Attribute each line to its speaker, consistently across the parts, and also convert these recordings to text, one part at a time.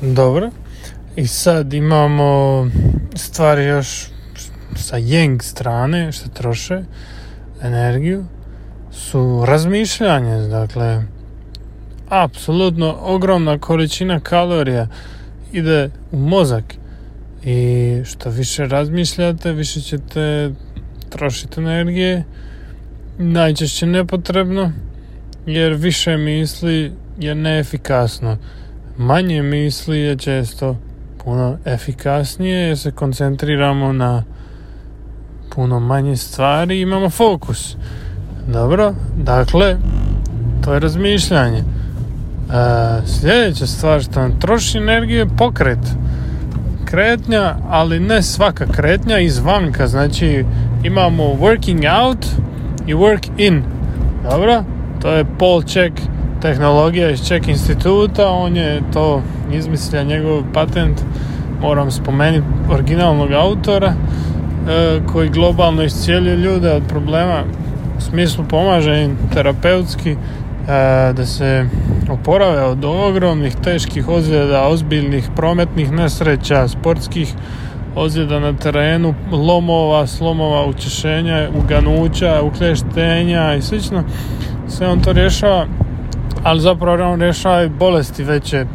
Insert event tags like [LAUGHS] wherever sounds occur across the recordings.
Speaker 1: Dobro. I sad imamo stvari još sa yang strane što troše energiju su razmišljanje, dakle apsolutno ogromna količina kalorija ide u mozak i što više razmišljate, više ćete trošiti energije, najčešće nepotrebno, jer više misli je neefikasno. Manje misli je često puno efikasnije jer se koncentriramo na puno manje stvari i imamo fokus. Dobro, dakle, to je razmišljanje. E, sljedeća stvar što nam troši energiju je pokret. Kretnja, ali ne svaka kretnja izvanka. Znači, imamo working out i work in. Dobro, to je Paul Check tehnologija iz Czech instituta, on je to izmislio njegov patent, moram spomenuti originalnog autora, e, koji globalno iscijelio ljude od problema u smislu pomaže im terapeutski e, da se oporave od ogromnih teških ozljeda, ozbiljnih prometnih nesreća, sportskih ozljeda na terenu, lomova, slomova, učešenja, uganuća, ukleštenja i slično. Sve on to rješava ali zapravo on rješava i bolesti veće,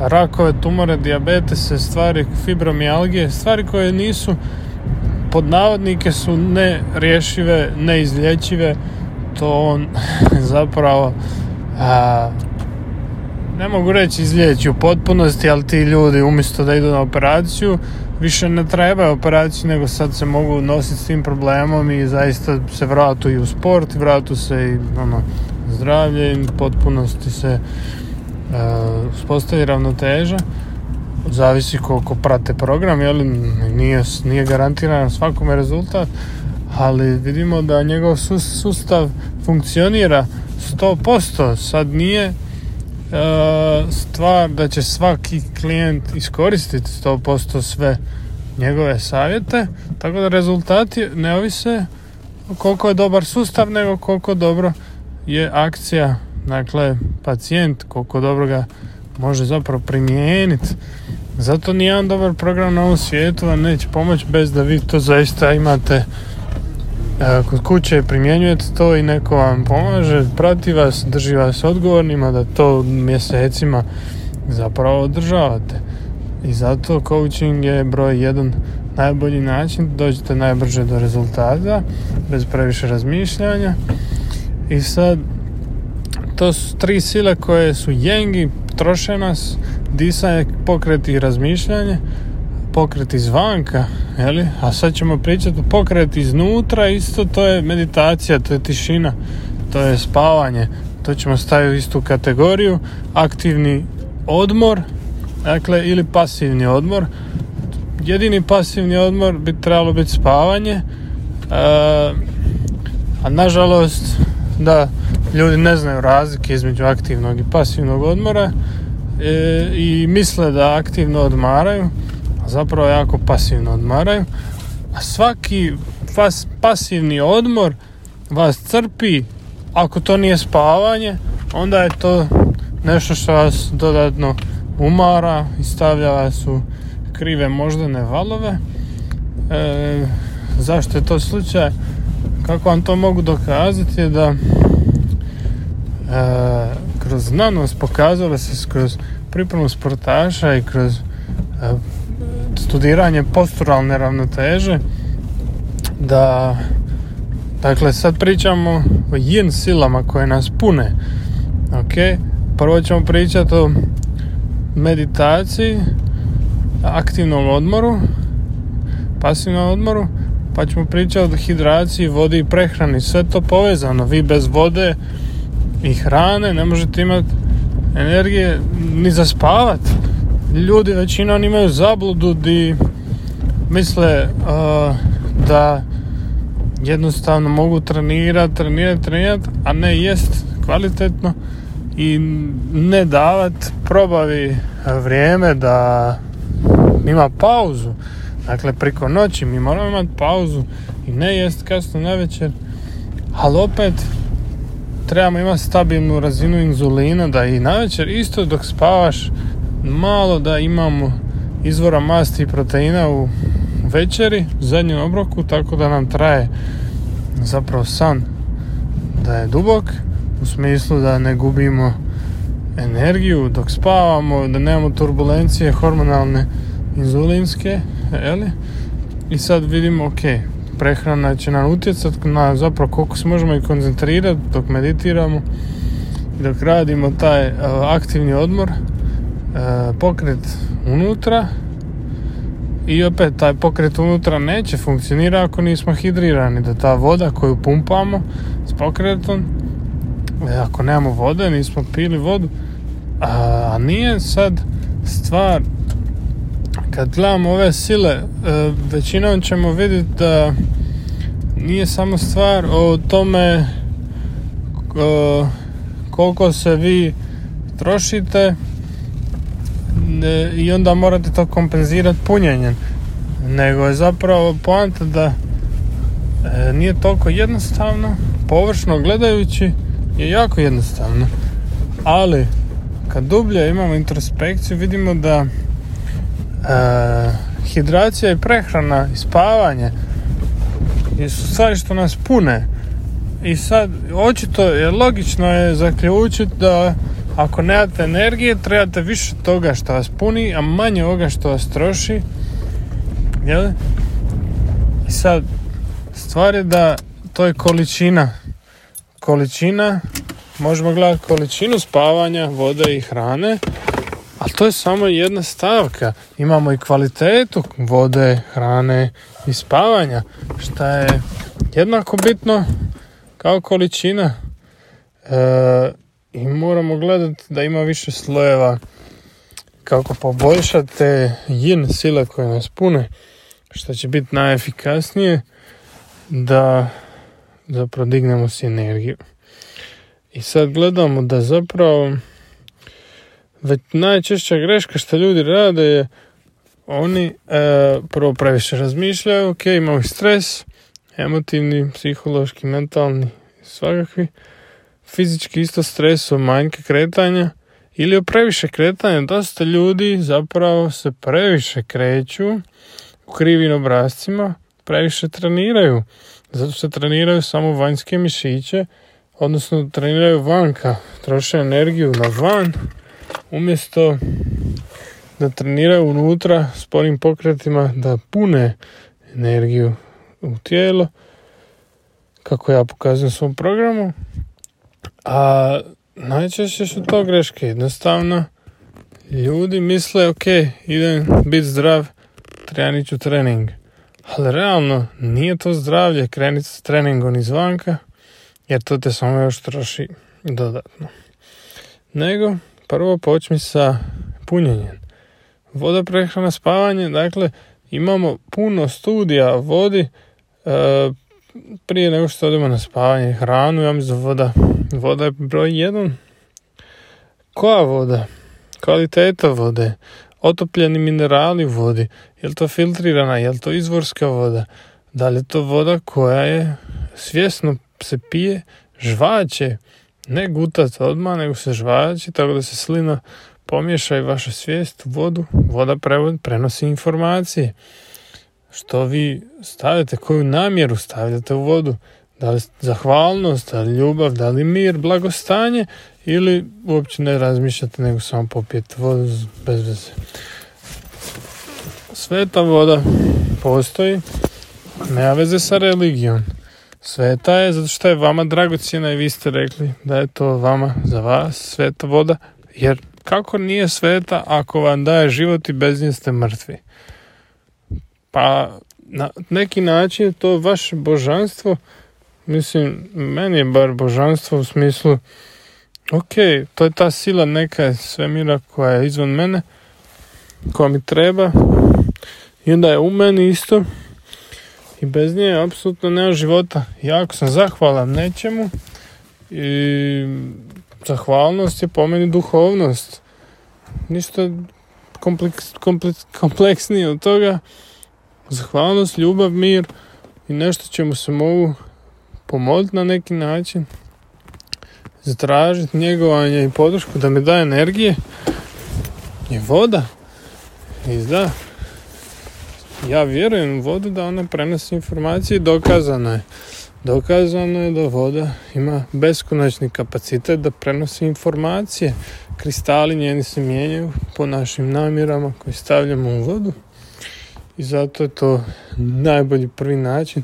Speaker 1: rakove, tumore, diabetese, stvari, fibromijalgije, stvari koje nisu pod navodnike su nerješive, neizlječive, to on [LAUGHS] zapravo a, ne mogu reći izliječi u potpunosti, ali ti ljudi umjesto da idu na operaciju, više ne trebaju operaciju, nego sad se mogu nositi s tim problemom i zaista se vratu i u sport, vratu se i ono, zdravlje i potpunosti se uh, uspostavi ravnoteža. Zavisi koliko prate program jel, nije, nije garantiran svakome rezultat ali vidimo da njegov sustav funkcionira 100% sad nije uh, stvar da će svaki klijent iskoristiti 100% sve njegove savjete tako da rezultati ne ovise koliko je dobar sustav nego koliko dobro je akcija, dakle, pacijent, koliko dobro ga može zapravo primijeniti. Zato nijedan dobar program na ovom svijetu vam neće pomoći bez da vi to zaista imate e, kod kuće primjenjujete to i neko vam pomaže, prati vas, drži vas odgovornima da to mjesecima zapravo održavate. I zato coaching je broj jedan najbolji način dođete najbrže do rezultata bez previše razmišljanja i sad, to su tri sile koje su jengi, troše nas, disanje, pokret i razmišljanje, pokret izvanka, jeli? a sad ćemo pričati o pokret iznutra, isto to je meditacija, to je tišina, to je spavanje, to ćemo staviti u istu kategoriju, aktivni odmor, dakle, ili pasivni odmor. Jedini pasivni odmor bi trebalo biti spavanje, e, a nažalost da ljudi ne znaju razlike između aktivnog i pasivnog odmora e, i misle da aktivno odmaraju, a zapravo jako pasivno odmaraju. A svaki pas, pasivni odmor vas crpi, ako to nije spavanje, onda je to nešto što vas dodatno umara i stavlja vas u krive moždane valove. E, zašto je to slučaj? Kako vam to mogu dokazati je da e, kroz znanost pokazalo se kroz pripremu sportaša i kroz e, studiranje posturalne ravnoteže da dakle sad pričamo o yin silama koje nas pune ok? Prvo ćemo pričati o meditaciji aktivnom odmoru pasivnom odmoru pa ćemo pričati o hidraciji, vodi i prehrani, sve to povezano. Vi bez vode i hrane ne možete imati energije ni za spavat. Ljudi većina imaju zabludu di misle uh, da jednostavno mogu trenirati, trenirati, trenirati, a ne jest kvalitetno i ne davat probavi vrijeme da ima pauzu Dakle, preko noći mi moramo imati pauzu i ne jest kasno na večer, ali opet trebamo imati stabilnu razinu inzulina da i na večer isto dok spavaš malo da imamo izvora masti i proteina u večeri, zadnjem obroku, tako da nam traje zapravo san da je dubok, u smislu da ne gubimo energiju dok spavamo, da nemamo turbulencije hormonalne inzulinske, jeli? I sad vidimo, ok, prehrana će nam utjecati na zapravo koliko se možemo i koncentrirati dok meditiramo dok radimo taj uh, aktivni odmor uh, pokret unutra i opet taj pokret unutra neće funkcionira ako nismo hidrirani da ta voda koju pumpamo s pokretom e, ako nemamo vode nismo pili vodu a nije sad stvar kad gledamo ove sile e, većinom ćemo vidjeti da nije samo stvar o tome e, koliko se vi trošite i onda morate to kompenzirati punjenjem. Nego je zapravo poanta da e, nije toliko jednostavno. Površno gledajući je jako jednostavno. Ali kad dublje imamo introspekciju vidimo da e, hidracija i prehrana i spavanje su stvari što nas pune i sad očito je logično je zaključiti da ako nemate energije trebate više toga što vas puni a manje ovoga što vas troši jel? i sad stvar je da to je količina količina možemo gledati količinu spavanja vode i hrane ali to je samo jedna stavka. Imamo i kvalitetu vode, hrane i spavanja, što je jednako bitno kao količina. E, I moramo gledati da ima više slojeva kako poboljšati te yin sile koje nas pune, što će biti najefikasnije da zapravo dignemo si energiju. I sad gledamo da zapravo već najčešća greška što ljudi rade je oni e, prvo previše razmišljaju, ok, imaju stres, emotivni, psihološki, mentalni, svakakvi, fizički isto stres od manjke kretanja ili o previše kretanja. Dosta ljudi zapravo se previše kreću u krivim obrazcima, previše treniraju, zato što treniraju samo vanjske mišiće, odnosno treniraju vanka, troše energiju na van, umjesto da treniraju unutra sporim pokretima da pune energiju u tijelo kako ja pokazujem u svom programu a najčešće su to greške. Jednostavno ljudi misle ok idem biti zdrav trenit ću trening. Ali realno nije to zdravlje krenuti s treningom izvanka jer to te samo još troši dodatno. Nego prvo počni sa punjenjem. Voda, prehrana, spavanje, dakle, imamo puno studija o vodi e, prije nego što odemo na spavanje hranu, ja mislim voda, voda je broj jedan. Koja voda? Kvaliteta vode, otopljeni minerali u vodi, je li to filtrirana, je li to izvorska voda, da li je to voda koja je svjesno se pije, žvaće, ne gutat odmah, nego se žvaći, tako da se slina pomiješa i vaša svijest u vodu. Voda prenosi informacije. Što vi stavite, koju namjeru stavljate u vodu. Da li zahvalnost, da li ljubav, da li mir, blagostanje ili uopće ne razmišljate nego samo popijete vodu bez veze. Sveta voda postoji, nema veze sa religijom. Sveta je zato što je vama dragocjena i vi ste rekli da je to vama, za vas, sveta voda. Jer kako nije sveta ako vam daje život i bez nje ste mrtvi? Pa na neki način to vaše božanstvo, mislim, meni je bar božanstvo u smislu ok, to je ta sila neka svemira koja je izvan mene, koja mi treba i onda je u meni isto i bez nje apsolutno nema života. Jako sam zahvalan nečemu i zahvalnost je po meni duhovnost. Ništa kompleks, kompleks, kompleksnije od toga. Zahvalnost, ljubav, mir i nešto čemu se mogu pomoliti na neki način. Zatražiti njegovanje i podršku da mi daje energije. je voda. I da, ja vjerujem vodu da ona prenosi informacije i dokazano je. Dokazano je da voda ima beskonačni kapacitet da prenosi informacije. Kristali njeni se mijenjaju po našim namjerama koje stavljamo u vodu. I zato je to najbolji prvi način,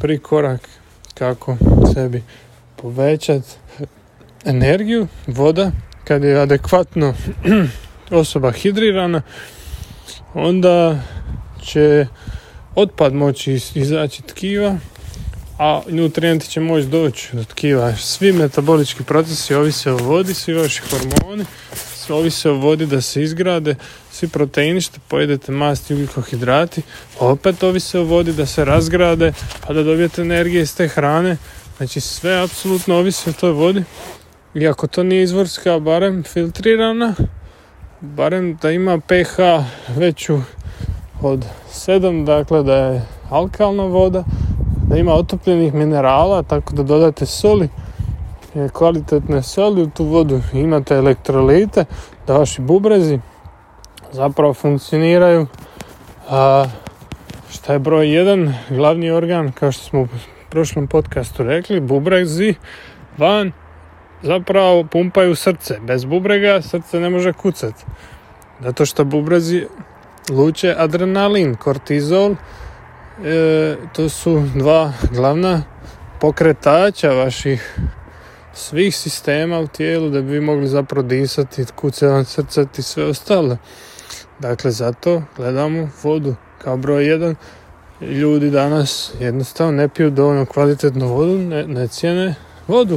Speaker 1: prvi korak kako sebi povećati energiju, voda, kad je adekvatno [CLEARS THROAT] osoba hidrirana, onda će otpad moći izaći tkiva, a nutrijenti će moći doći do tkiva. Svi metabolički procesi ovise o vodi, svi vaši hormoni, sve ovise o vodi da se izgrade, svi proteini što pojedete masti, ugljikohidrati, opet ovise o vodi da se razgrade, pa da dobijete energije iz te hrane. Znači sve apsolutno ovisi o toj vodi. I ako to nije izvorska, barem filtrirana, barem da ima pH veću od 7, dakle da je alkalna voda, da ima otopljenih minerala, tako da dodate soli, kvalitetne soli u tu vodu, imate elektrolite, da vaši bubrezi zapravo funkcioniraju. A šta je broj jedan, glavni organ, kao što smo u prošlom podcastu rekli, bubrezi van zapravo pumpaju srce. Bez bubrega srce ne može kucati. Zato što bubrezi luče adrenalin, kortizol, e, to su dva glavna pokretača vaših svih sistema u tijelu da bi mogli zapravo disati, kucati srce i sve ostalo. Dakle, zato gledamo vodu kao broj jedan. Ljudi danas jednostavno ne piju dovoljno kvalitetnu vodu, ne, ne cijene vodu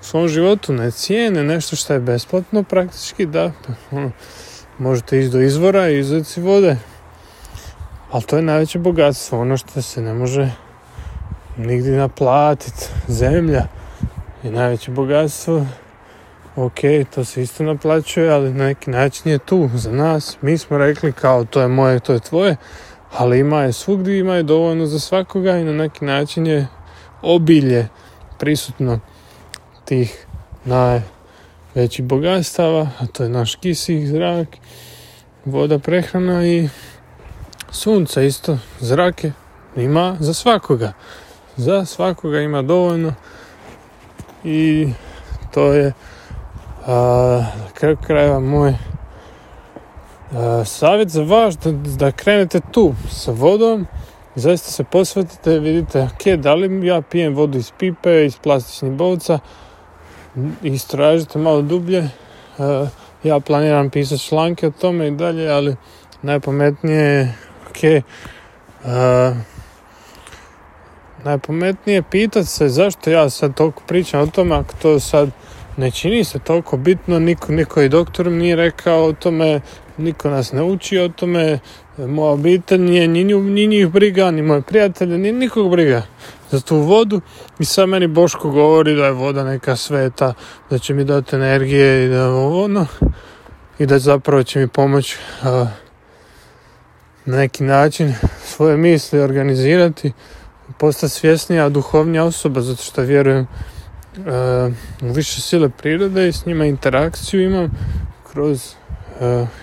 Speaker 1: u svom životu, ne cijene nešto što je besplatno praktički, da ono, možete ići do izvora i izveci vode. Ali to je najveće bogatstvo, ono što se ne može nigdje naplatiti. Zemlja je najveće bogatstvo. Ok, to se isto naplaćuje, ali na neki način je tu za nas. Mi smo rekli kao to je moje, to je tvoje, ali ima je svugdje, ima je dovoljno za svakoga i na neki način je obilje prisutno tih najvećih bogatstava, a to je naš kisik, zrak, voda, prehrana i sunce isto, zrake ima za svakoga. Za svakoga ima dovoljno i to je a, krajeva moj a, savjet za vas da, da krenete tu sa vodom zaista se posvetite vidite ok, da li ja pijem vodu iz pipe, iz plastičnih boca istražite malo dublje. A, ja planiram pisati članke o tome i dalje ali najpametnije je ok a, najpametnije pitati se zašto ja sad toliko pričam o tome ako to sad ne čini se toliko bitno, niko, niko i doktor nije rekao o tome, niko nas ne uči o tome, moja obitelj nije ni, ni njih briga, ni moje prijatelje, ni nikog briga za tu vodu. I sad meni Boško govori da je voda neka sveta, da će mi dati energije i da ovo ono i da zapravo će mi pomoći na neki način svoje misli organizirati postati svjesnija, duhovnija osoba, zato što vjerujem uh, u više sile prirode i s njima interakciju imam kroz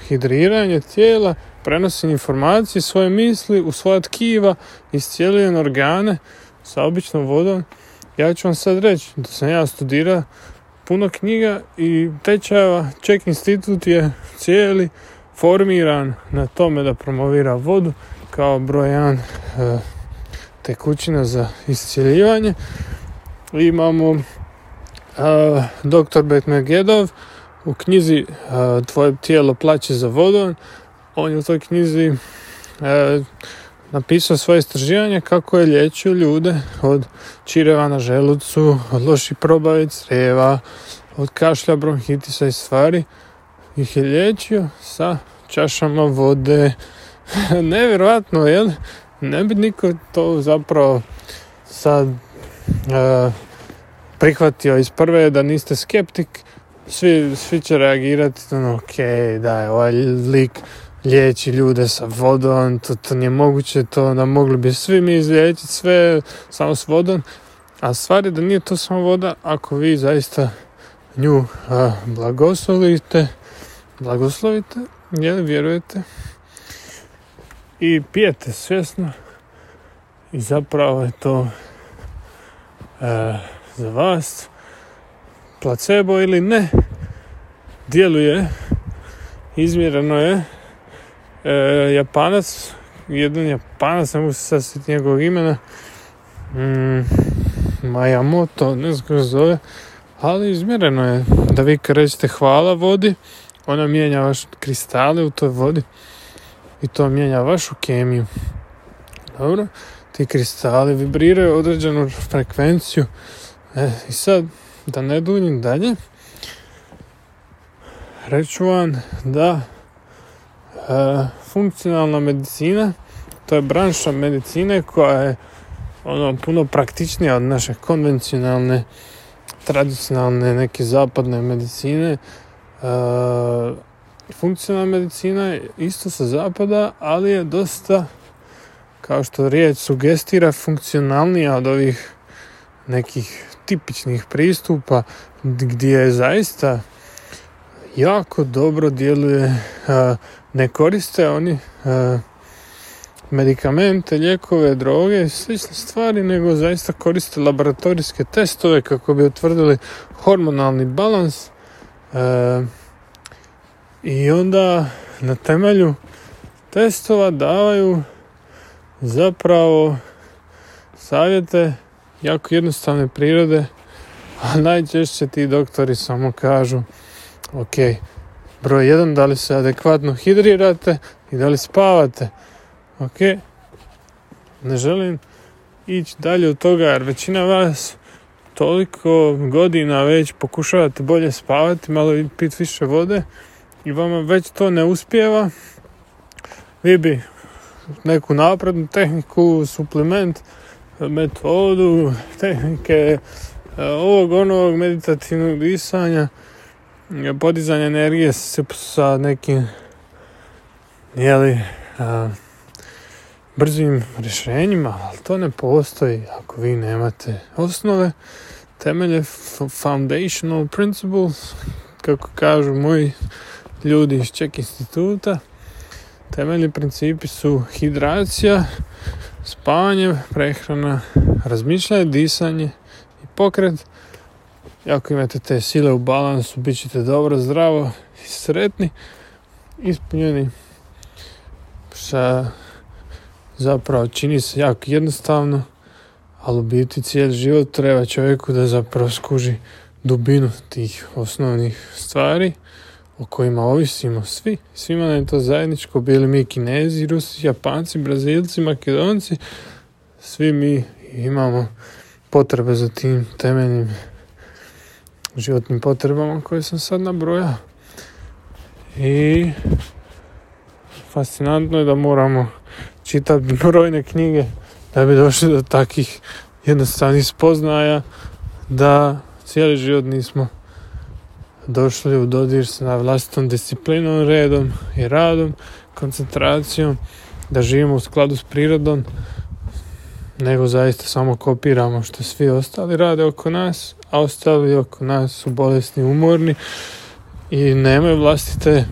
Speaker 1: hidriranje tijela, prenosim informacije, svoje misli u svoja tkiva, iscijelujem organe sa običnom vodom. Ja ću vam sad reći da sam ja studirao puno knjiga i tečajeva. Ček institut je cijeli formiran na tome da promovira vodu kao broj jedan uh, tekućina za iscijeljivanje. Imamo uh, dr. Betmegedov u knjizi uh, Tvoje tijelo plaće za vodom. On je u toj knjizi uh, napisao svoje istraživanje kako je liječio ljude od čireva na želucu, od loših probave crijeva, od kašlja, bronhitisa i stvari. Ih je liječio sa čašama vode. [LAUGHS] Nevjerojatno, jel? ne bi niko to zapravo sad uh, prihvatio iz prve da niste skeptik svi, svi će reagirati ono, ok, da je ovaj lik liječi ljude sa vodom, to, to nije moguće, to da mogli bi svi mi izliječiti sve samo s vodom, a stvar je da nije to samo voda ako vi zaista nju uh, blagoslovite blagoslovite, jer vjerujete i pijete svjesno i zapravo je to e, za vas placebo ili ne djeluje. Izmjereno je e, Japanac jedan Japanac ne mogu se sad njegovog imena. Mm, Majamoto ne znam kako se zove. Ali izmjereno je da vi kad rećete hvala vodi ona mijenja vaš kristale u toj vodi i to mijenja vašu kemiju. Dobro ti kristali vibriraju određenu frekvenciju. E, i sad da ne duljim dalje. Reću vam da e, funkcionalna medicina to je branša medicine koja je ono puno praktičnija od naše konvencionalne tradicionalne neke zapadne medicine. E, funkcionalna medicina isto sa zapada ali je dosta kao što riječ sugestira funkcionalnija od ovih nekih tipičnih pristupa gdje je zaista jako dobro djeluje ne koriste oni medikamente, lijekove, droge i slične stvari, nego zaista koriste laboratorijske testove kako bi utvrdili hormonalni balans i onda na temelju testova davaju zapravo savjete jako jednostavne prirode, a najčešće ti doktori samo kažu ok, broj jedan, da li se adekvatno hidrirate i da li spavate. Ok, ne želim ići dalje od toga jer većina vas toliko godina već pokušavate bolje spavati, malo pit više vode i vama već to ne uspijeva. Vi bi neku naprednu tehniku, suplement, metodu, tehnike e, ovog onog meditativnog disanja, podizanja energije sa nekim jeli, a, brzim rješenjima, ali to ne postoji ako vi nemate osnove, temelje, foundational principles, kako kažu moji ljudi iz Ček instituta, Temeljni principi su hidracija, spavanje, prehrana, razmišljanje, disanje i pokret. Ako imate te sile u balansu, bit ćete dobro, zdravo i sretni, ispunjeni. Sa zapravo čini se jako jednostavno, ali u biti cijeli život treba čovjeku da zapravo skuži dubinu tih osnovnih stvari o kojima ovisimo svi. Svima nam je to zajedničko, bili mi kinezi, rusi, japanci, brazilci, makedonci. Svi mi imamo potrebe za tim temeljnim životnim potrebama koje sam sad nabrojao. I fascinantno je da moramo čitati brojne knjige da bi došli do takih jednostavnih spoznaja da cijeli život nismo došli u dodir sa vlastitom disciplinom, redom i radom, koncentracijom, da živimo u skladu s prirodom, nego zaista samo kopiramo što svi ostali rade oko nas, a ostali oko nas su bolesni, umorni i nemaju vlastite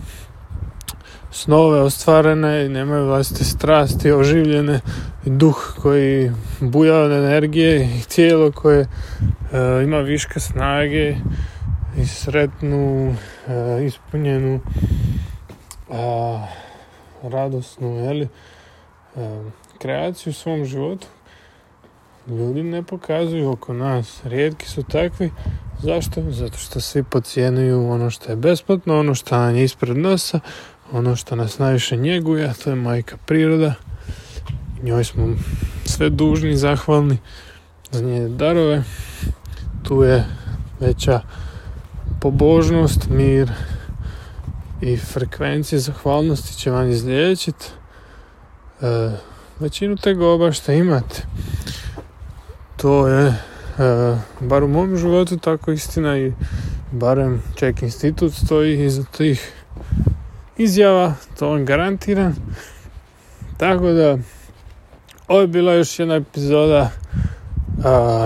Speaker 1: snove ostvarene i nemaju vlastite strasti oživljene i duh koji buja od energije i tijelo koje e, ima viška snage i sretnu, e, ispunjenu, radosnu jeli, e, kreaciju u svom životu. Ljudi ne pokazuju oko nas. Rijetki su takvi. Zašto? Zato što svi pocijenuju ono što je besplatno, ono što nam je ispred nosa, ono što nas najviše njeguje, a to je majka priroda. Njoj smo sve dužni zahvalni za njene darove. Tu je veća pobožnost, mir i frekvencije zahvalnosti će vam izliječiti e, većinu tegoba što imate. To je, e, bar u mom životu, tako istina i barem Ček institut stoji iza tih izjava, to vam garantiram. Tako da, ovo je bila još jedna epizoda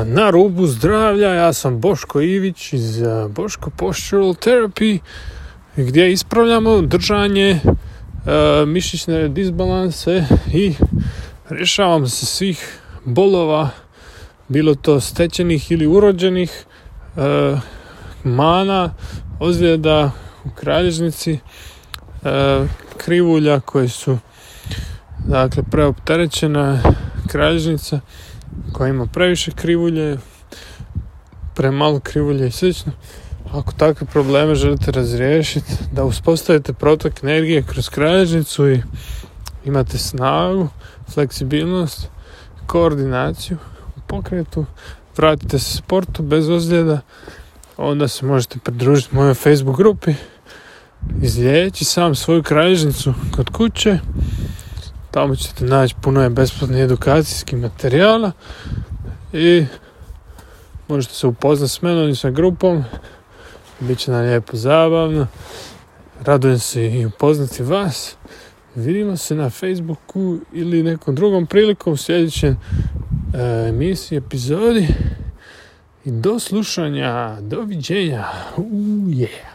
Speaker 1: na rubu zdravlja, ja sam Boško Ivić iz Boško Postural Therapy gdje ispravljamo držanje mišićne disbalanse i rješavamo se svih bolova bilo to stečenih ili urođenih mana, ozljeda u kralježnici krivulja koje su dakle preopterećena kralježnica koja ima previše krivulje premalo krivulje i slično ako takve probleme želite razriješiti da uspostavite protok energije kroz kralježnicu i imate snagu fleksibilnost koordinaciju u pokretu vratite se sportu bez ozljeda onda se možete pridružiti mojoj Facebook grupi izlijeći sam svoju kralježnicu kod kuće tamo ćete naći puno je besplatnih edukacijskih materijala i možete se upoznati s menom i sa grupom. Bit će nam lijepo zabavno. Radujem se i upoznati vas. Vidimo se na Facebooku ili nekom drugom prilikom u sljedećem emisiji, epizodi. I do slušanja, doviđenja, uh, yeah.